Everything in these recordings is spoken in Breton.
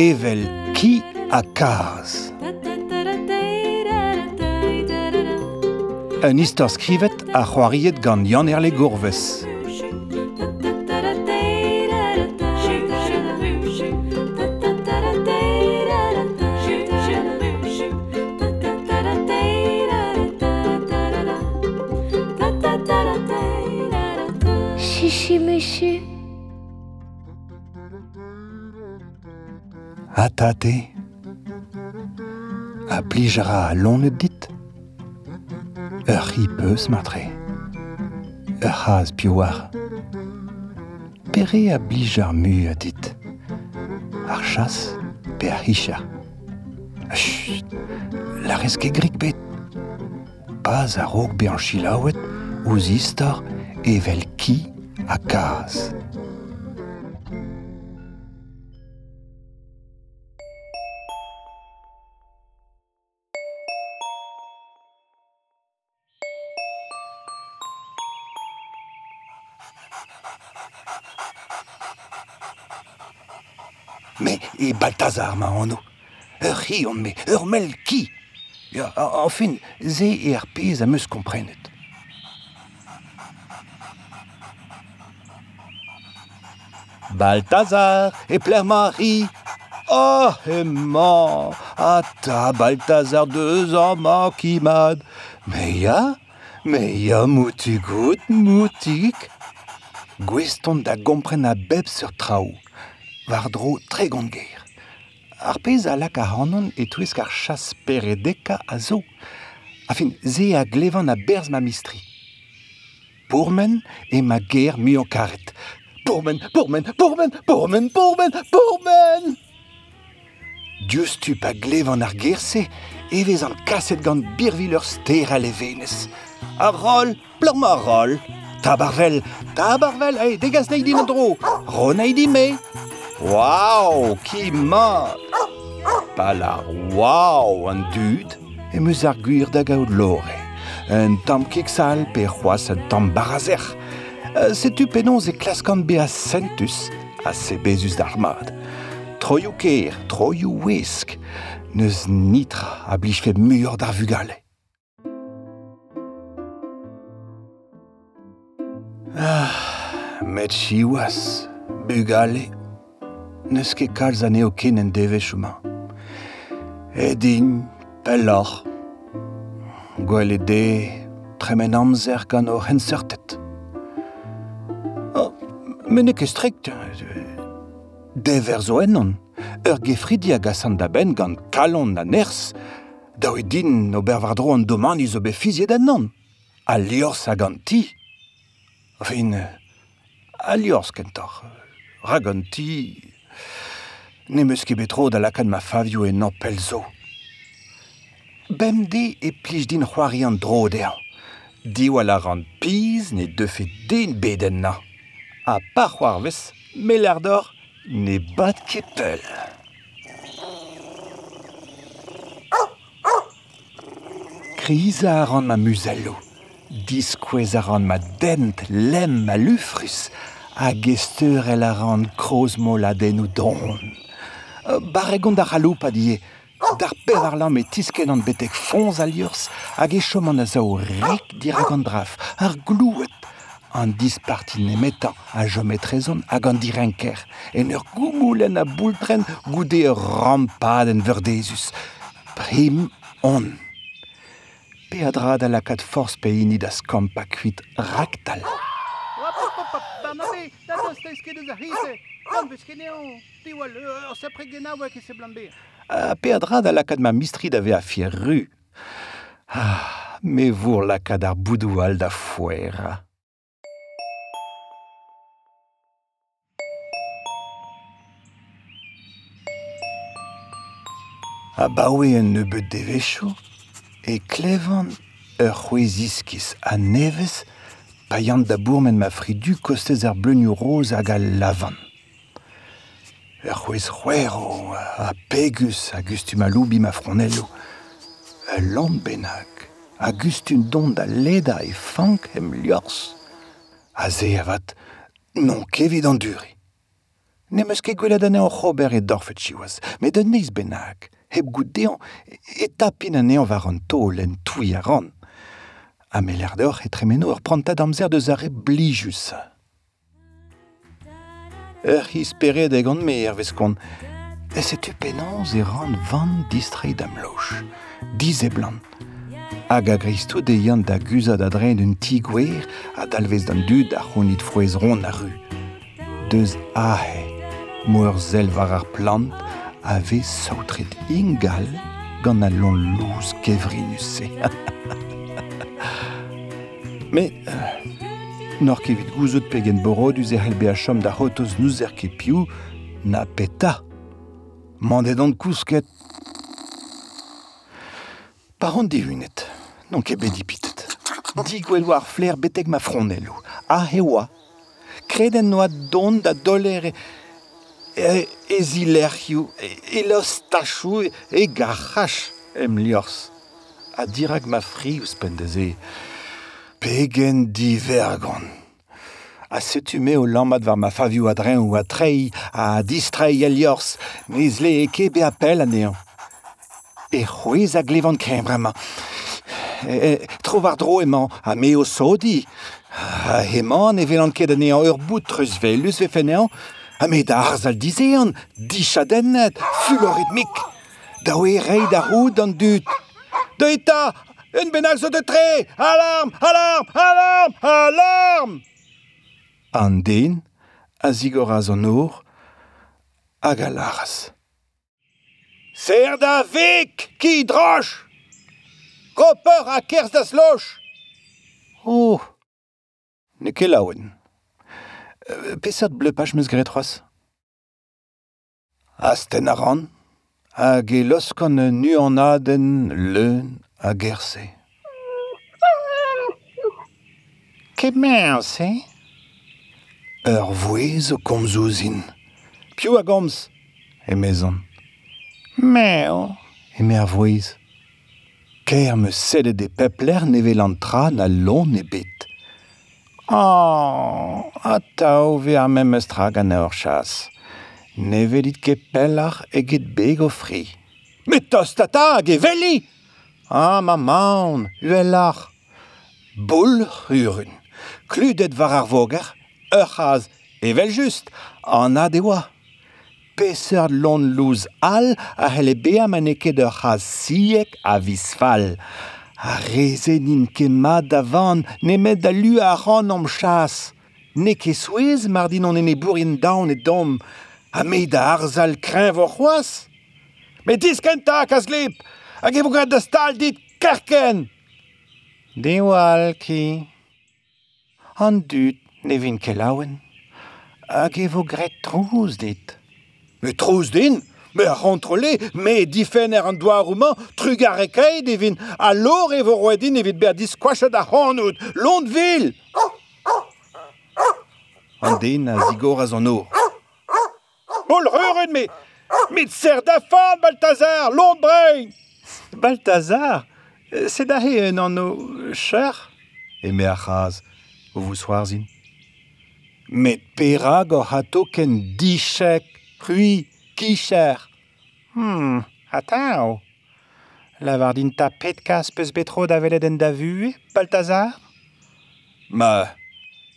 evel ki a kaz. Un istor skrivet a c'hoariet gant Yann Erle Gourves. hatate, a plijara lonet dit, ur c'hi peus matre, ur c'haz piouar. Pere a blijar mu a dit, ar chas pe ar hicha. Chut, la reske grik bet. Paz a rog be an chilaouet ouz istor evel ki a kaz. Mais et Balthazar Mahano, ur euh, hi on me, euh, ur mel euh, enfin, ze et ar pez a. Balthazar et Père Marie. Oh, aimant, à ta Balthazar deux ans manquimad. Mais ya, mais ya mouti goutte moutique. gweston da gompren a beb sur traoù, war dro tre gant ger. Ar pez a lak a hanon e tuesk ar chas peredeka a zo, a fin ze a glevan a berz ma mistri. Pourmen e ma ger mi an karet. Pourmen, pourmen, pourmen, pourmen, pourmen, pourmen! Dius tu pa glevan ar gerse, evez an kaset gant birvil ur stera levenez. Ar roll, plorma ar roll! Tabarvel, Tabarvel, hey, dégage Lady Nandro, Ronaidi May. Waouh, qui mat Pala, waouh, un dude, et me arguir d'agaud lore. Un tam kiksal, pe roas un tam barazer. Euh, Setu penons et clascan bea sentus, à se bezus d'armad. Troyou ker, troyou whisk, neus nitra, a blij fe muur d'ar vugale. Ah, met chiwas, bugale, neus ket kalz aneo ken en devech ma. E din, pellor, gwell e de, tremen amzer gant o hensertet. Oh, men e ket strikt, dever zo ennon, ur gefridi hag da ben gant kalon na ners, da oe din ober vardro an domani zo be fiziet ennon, a liors hag gant ti. Fin, alios kentoc'h, rag an ti... Ne meus ket betro da lakad ma favio en an pel zo. Bemde e plij din c'hoari an dro dezhañ. Diwal la rand piz ne defe den beden na. A pa c'hoarvez, mel ar ne bat ket pel. Kriza a ran ma muzello. Diskouez a ran ma dent, lem, ma lufrus, a gesteur el a ran kroz mola den ou don. Barregon da raloupa die, dar pev ar lam e tisken an betek fonz a liurs, hag e chom an a zao rek dir an draf, ar glouet, an disparti nemetan a jomet rezon hag an direnker, en ur goumoulen a boultren goude ur rampad en verdezus. Prim on. peadrad alakat forz pe ini da skampa kuit raktal. A ah, peadrad alakat ma mistri da a fir ru. Ah, me vour lakad ar boudoual da fouera. A ah, baoe en nebeut devechoù e klevan ur c'hwezhiskiz a nevez paiant da bourmen ma fridu kostez ar bleunioù roz hag a lavan. Ur c'hwez c'hwero, a pegus a gustum a loubi ma fronello, ur lamp bennak, a gustum don da leda e fank em liors A ze avat, non kevid an duri. Nemeus ket gwelet ane an c'hober e dorfet chiwaz, met un neiz bennak, heb gout deon, e tapin an eon war an tol en toui a ran. Ha d'or e tremeno ur prantad amzer deus ar e blijus. Ur his pered eg an me er veskon, e setu penans e ran van distreid am loch, diz e blant. Hag a greisto deiant da guzad adren un ti a dalvez d'an dud ar c'honit frouez ron a ru. Deus ahe, moer zel war ar plant, a ve sautret ingal gant a lon louz kevrinus se. Me, euh, nor kevit gouzout pegen borod uz er helbe a da hotoz nouzer ke piou, na peta. Mandet an kousket. Par an dehunet, non ket dipitet. Di gwell war flair beteg ma fronello. A hewa. Kreden noa don da doler e, e zilerc'hioù, e, e e garc'hach em liors. A dirag ma fri ouz pendeze. Pegen divergon. A setume o lamad var ma faviou a dren ou a trei, a distrei el liors, mez le eke be apel anean. E c'hwez a glevan kem ma. E, e, trovar dro emañ, a me o sodi. Ha, emañ ne velan ket anean ur bout treus velus ve fenean, Ha da arzal dizean, dichadennet, fuloritmik. Da oe rei da roud an dut. Da eta, un benal zo de tre, alarm, alarm, alarm, alarm! An den, a zigoraz an ur, hag a laras. Ser da vek ki droch! Koper a kerz da sloch! Oh, ne ket laouen. peseurt bleupach meus gretroaz Asten a ran, hag e loskon aden leun a gerse. Ket meus, eh? Ur vouez o komz ouzin. Piou a gomz Emezon. Meo Eme ar vouez. Ker me sede de pepler nevelantra na lon e bet. Oh, a tao ve ar mem eus tra gane ur chas. Ne velit ket pellach eget beg o fri. Met tos tata hag e veli Ah, ma maon, uelach. Boul urun. Kludet var ar voger, ur chaz, evel just, an a dewa. Peseur lon louz al a hele bea maneket ur chaz siek a visfal. A nin in kema da van, nemet da lu a ran am chas. Ne ket souez mar din an ene bourien daon e dom, a me da arzal kreñ o c'hoaz. Met diskenta kas lep, hag e da stal dit kerken. De ki. An dut ne vin ket laouen, hag e vogret trouz dit. Me trouz din Mais rentre-les, mais difen er an douarouman, trugarekaid evin, a lor evoroedin evit berdis kwacha da honout, lont vil! An den a zigor a zon or. Bol reuren, mais, mais tser da fan, Balthazar, lont brein! Balthazar, c'est da he an o cher? Eme a chaz, vous soarzin. Met pera go hato ken dichek, rui, kicher. Hmm, atao. Lavar din ta petkas peus betro da velet en da vue, Balthazar? Ma,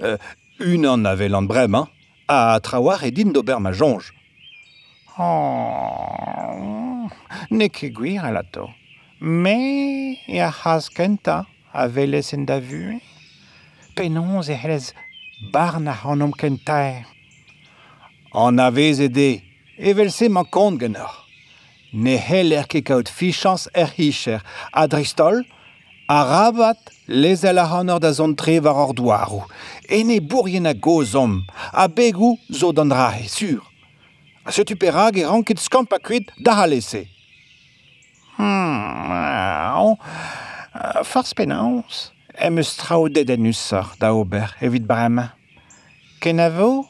euh, un an a vel an brem, hein? a trawar e din d'ober ma jonge. Oh, ne ket gwir a lato. Me, e a c'haz kenta a velez en da vue. Penons e helez barn a hanom kentaer. An avez e evel-se man kont genor. Ne hel er kekaout fichans er hicher, a dristol, a rabat lezel a hanor da zon tre war ar douarou. ne bourien a gozom, a begou zo d'an rahe, sur. A se tu perag e ranket skamp a kuit da halese. Hmm, aon, fars penans, em eus traodet en usor da ober, evit bremañ. Kenavo?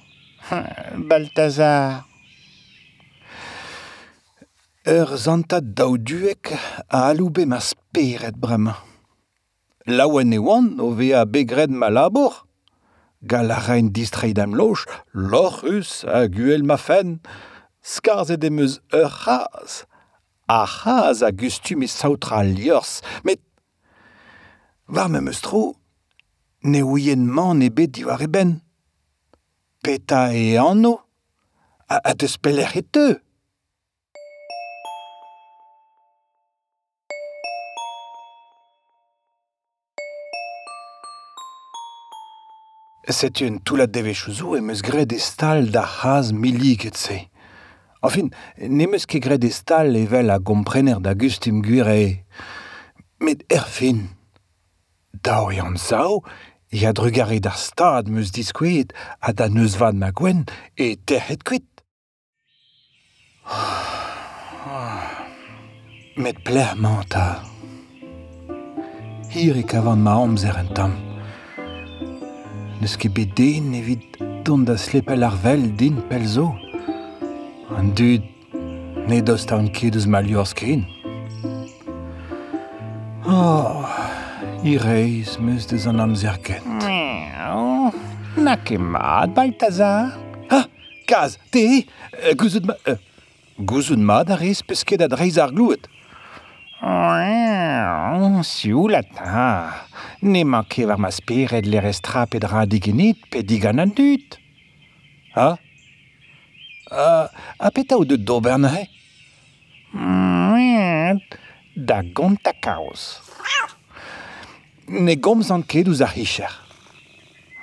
Balthazar. Ur zantat daou duek a aloube ma speret bremañ. Laouen e oan o vea begred ma labour. Gal a rein distreid am loch, lor us a guel ma fenn. Skarzet e demeuz ur c'haz. A c'haz a gustum e saoutra liors, met... War me meus tro, ne ouien man e bet diwar e ben. Peta e anno, a, a deus peler e teu. Setu un toulat devechou zo em eus gret e stal da c'hazh milik-se. Enfin, ne'm eus ket gret e stal evel a gomprener da gustum gwir-se. Met er fin, dao e anzao, e a drugare ar stad meus diskouet a da neus vad ma gwen e terhet kuit. Met plec'h manta. Hir e kavan ma amzer en tamm. Neus ket bet den evit dont da slepel ar vel din pel zo. An dud ne dost ta'n ket eus mal ur skrin. Oh, i reiz meus deus an amzer ket. Na ket mat, Baltazar. Ah, kaz, te, gouzout ma... Euh, gouzout ma da rez peus ket ad reiz ar glouet. Sioulata, ta. Nema kevar ma spered le restra pedra digenit pe digan an dut. Ha? Uh, a peta ou de d'ober na he? Da gont a kaos. Ne gomz an ket ouz ar hicher.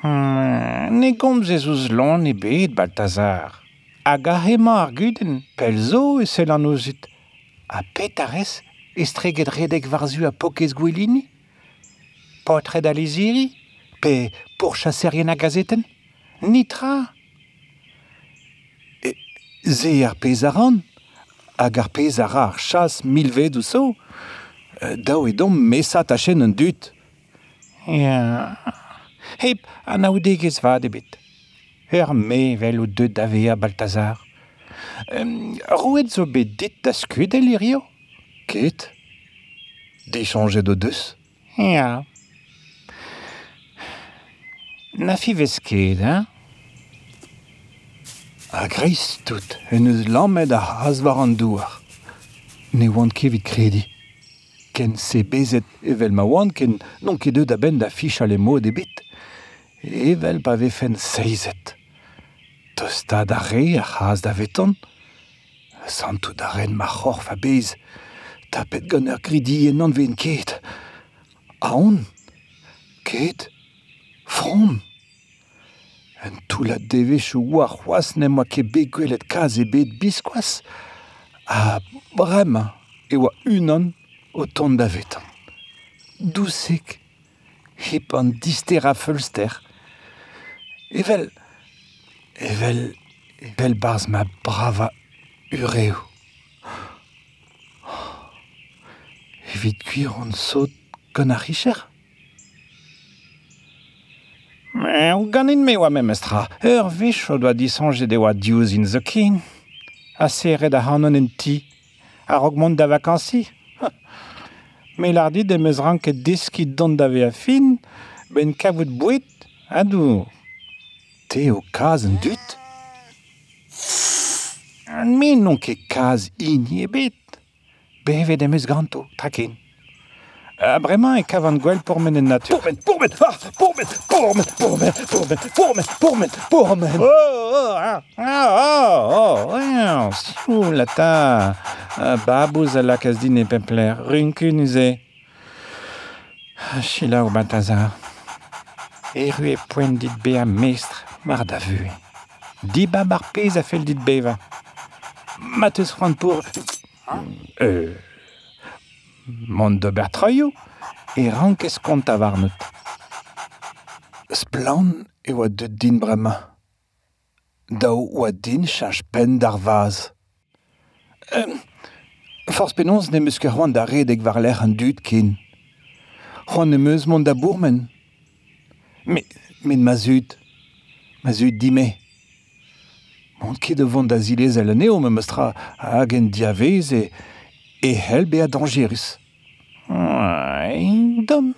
Ne gomz ez ouz lan e bet, Baltazar. Hag a hemañ ar guden, pel zo e sel an ouzit. A pet a rez estreget redek varzu a pokez gwelini? Potred a leziri? Pe pourchaserien a gazeten? Nitra? E, Ze ar pez a ran Hag ar pez a ra ar chas milved ou so Dao e dom mesat a chen un dut Ya... Hep, an aoudegez va ebet. Ur me vel o deud da vea Baltazar. Um, Rouet zo bet dit da skudel irio ket D'échanger de deus Ya. Na fi vez ket, hein A greiz tout, en eus lammet a c'haz war an douar. Ne oant kevit kredi. Ken se bezet evel ma oant, ken non ket deud a ben da fich a le mod bit. Evel pa vefen seizet. Tosta da re a c'haz da veton. Santu da ren ma c'horf a bez. tapet gant ar gridienn an ven ket. Aon, ket, fromm. Un toulat devech o war c'hoaz ne moa ket bet gwelet kaz e bet biskoaz. A bremañ e oa unan o ton da vetan. Dousek, hep an dister a feulster. Evel, evel, evel barz ma brava ureo. evit gwir an sot gant ar richer o ganin me oa mem estra, ur vich o doa disanjet de oa diouz in the king. A serret a hanon en ti, a rogmont da vakansi. me lardi de mez ranket deski don da ve a fin, ben kavout bouet, adou. Te o kaz an dut An me non ket kaz ini e bet. Bevet em eus ganto, traken. A bremañ e kavan gwell pourmen en natur. Pourmen, pourmen, ah, pourmen, pourmen, pourmen, pourmen, pourmen, pourmen, pourmen. Oh, oh, ah, ah, oh, oh, siou, la ta. Babouz a lakaz din e pempler, runkun uze. Chila o Balthazar. Eru e poent dit be a mestre, mar da vue. Di bab ar pez a fel dit beva. Mateus c'hoant pour... Euh... Mont de Bertraio e rankez kont a varnet. Splan e oa deud din brema. Dao oa din chaj pen d'ar vaz. Euh, Forz penons ne meus ket c'hoant da redek war l'er an dud ken. C'hoant ne meus mont da bourmen. Me, men ma zud. Ma zud dime. Mont ket devant vant da zilez al aneo, me mestra a agen diavez e, e hel be a dangeris. Ein dom,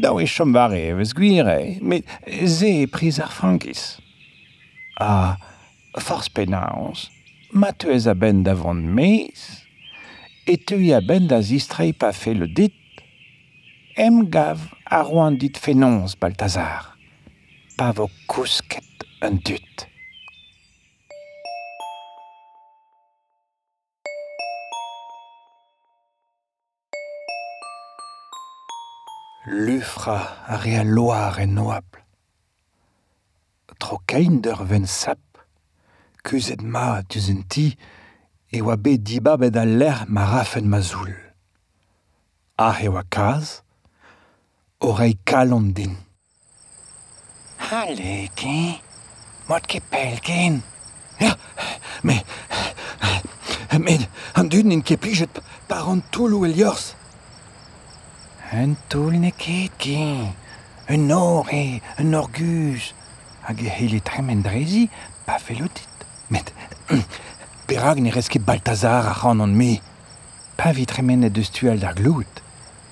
da e chom vare gwire, met ze e priz ar frankis. A, forz penaos, ma teuez a ben da vant meiz, e teu a ben da zistrei pa fe le dit, em gav a roan dit fenons, Balthazar, pa vo kousket un dut. lufra a rea loar en Noapl. Tro keinder ven sap, kuzet ma diouzh en ti, e oa bet dibabet a l'er ma rafen ma zoul. Ah e oa kaz, orei kalon din. Hale, ke? Mot ke pel ken? Ja, me... Me, an duden en ket plijet par an toulou el yorz. Un toul ne ket ki, un or e, un orguz, hag e hele tremen drezi, pa felotit. Met, perag ne reske Baltazar a c'han an me. Pa vi tremen e deus tuel da glout,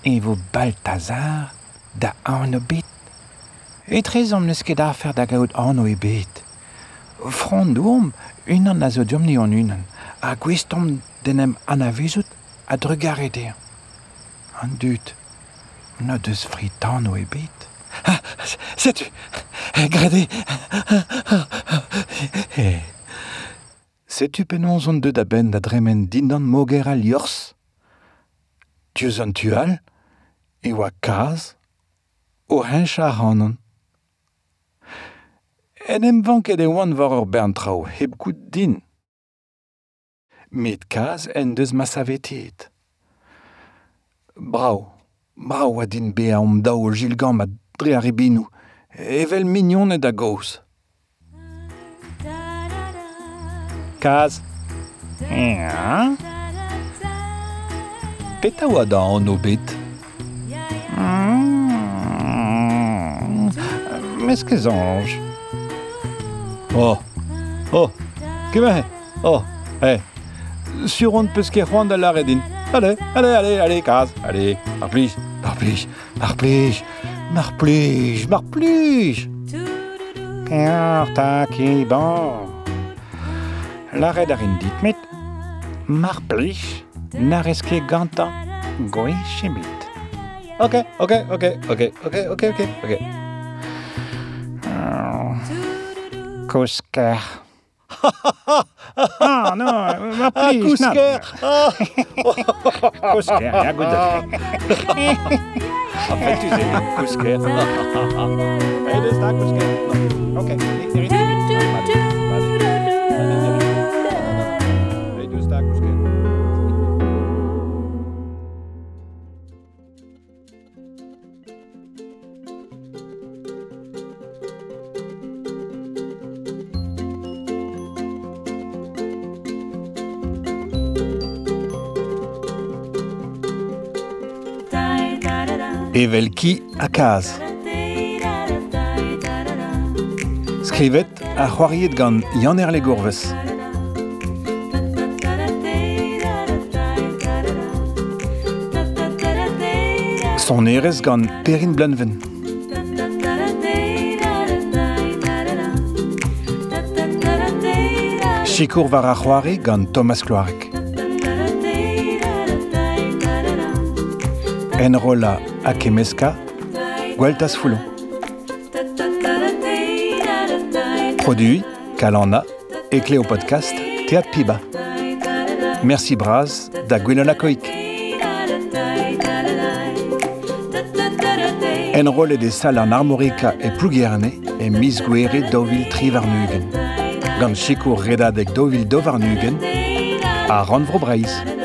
e vo Baltazar da an o bet. E trez om neus ket afer fer da gaout an o e bet. Front d'oum, unan a zo diom an unan, a gwestom denem anavezout a drugareter. An dut. Ne deus fritan e bet. Ah, setu. Grede hey. Setu penon zon deud a ben da dremen dindan moger al-yors. Dieu zon tu al E oa kaz? O hench a ranon? En em vanket e oan war ur bern trao Heb gout din. Met kaz en deus ma savetet. Brao Maouadin bea omdao o jilgañ ma dre ar evel mignoned a gaoz. Kaz. Eñ Petra oa da anv bet hmm. Mes anj. Oh, oh, kemet, oh, eh, sur on peus ket c'hoant da lare din. Allez, allez, allez, allez, Kaz, allez, ar plis. Marplige, Marplige, Marplige, Marplige. Ertakiban. L'arrêt d'arin dit mit, Marplige, nareske ganta, goishimit. Ok, ok, ok, ok, ok, ok, ok, ok. Kosker. Ha ha ha! Ah, no, ma please, not. Kusker, ja goed. Af en toe zeg ik kusker. Hé, dat is okay. Evelki Akaz. Skrivet a c'hoariet gant Yann Erlegorvez. Son erez gant Perrin Blanven. Chikour var a Thomas Kloarek. En rola Kemeska, Gueltas Foulon. Produit Kalana et Cléo Podcast Théâtre Piba. Merci Braz da Gwenola Koik. Enrôle des salles en armorica et plugierne et Miss Guere Dovil Trivarnugen. Gant Chikour redadek Dovil Dovarnugen a Ron Vrobreis.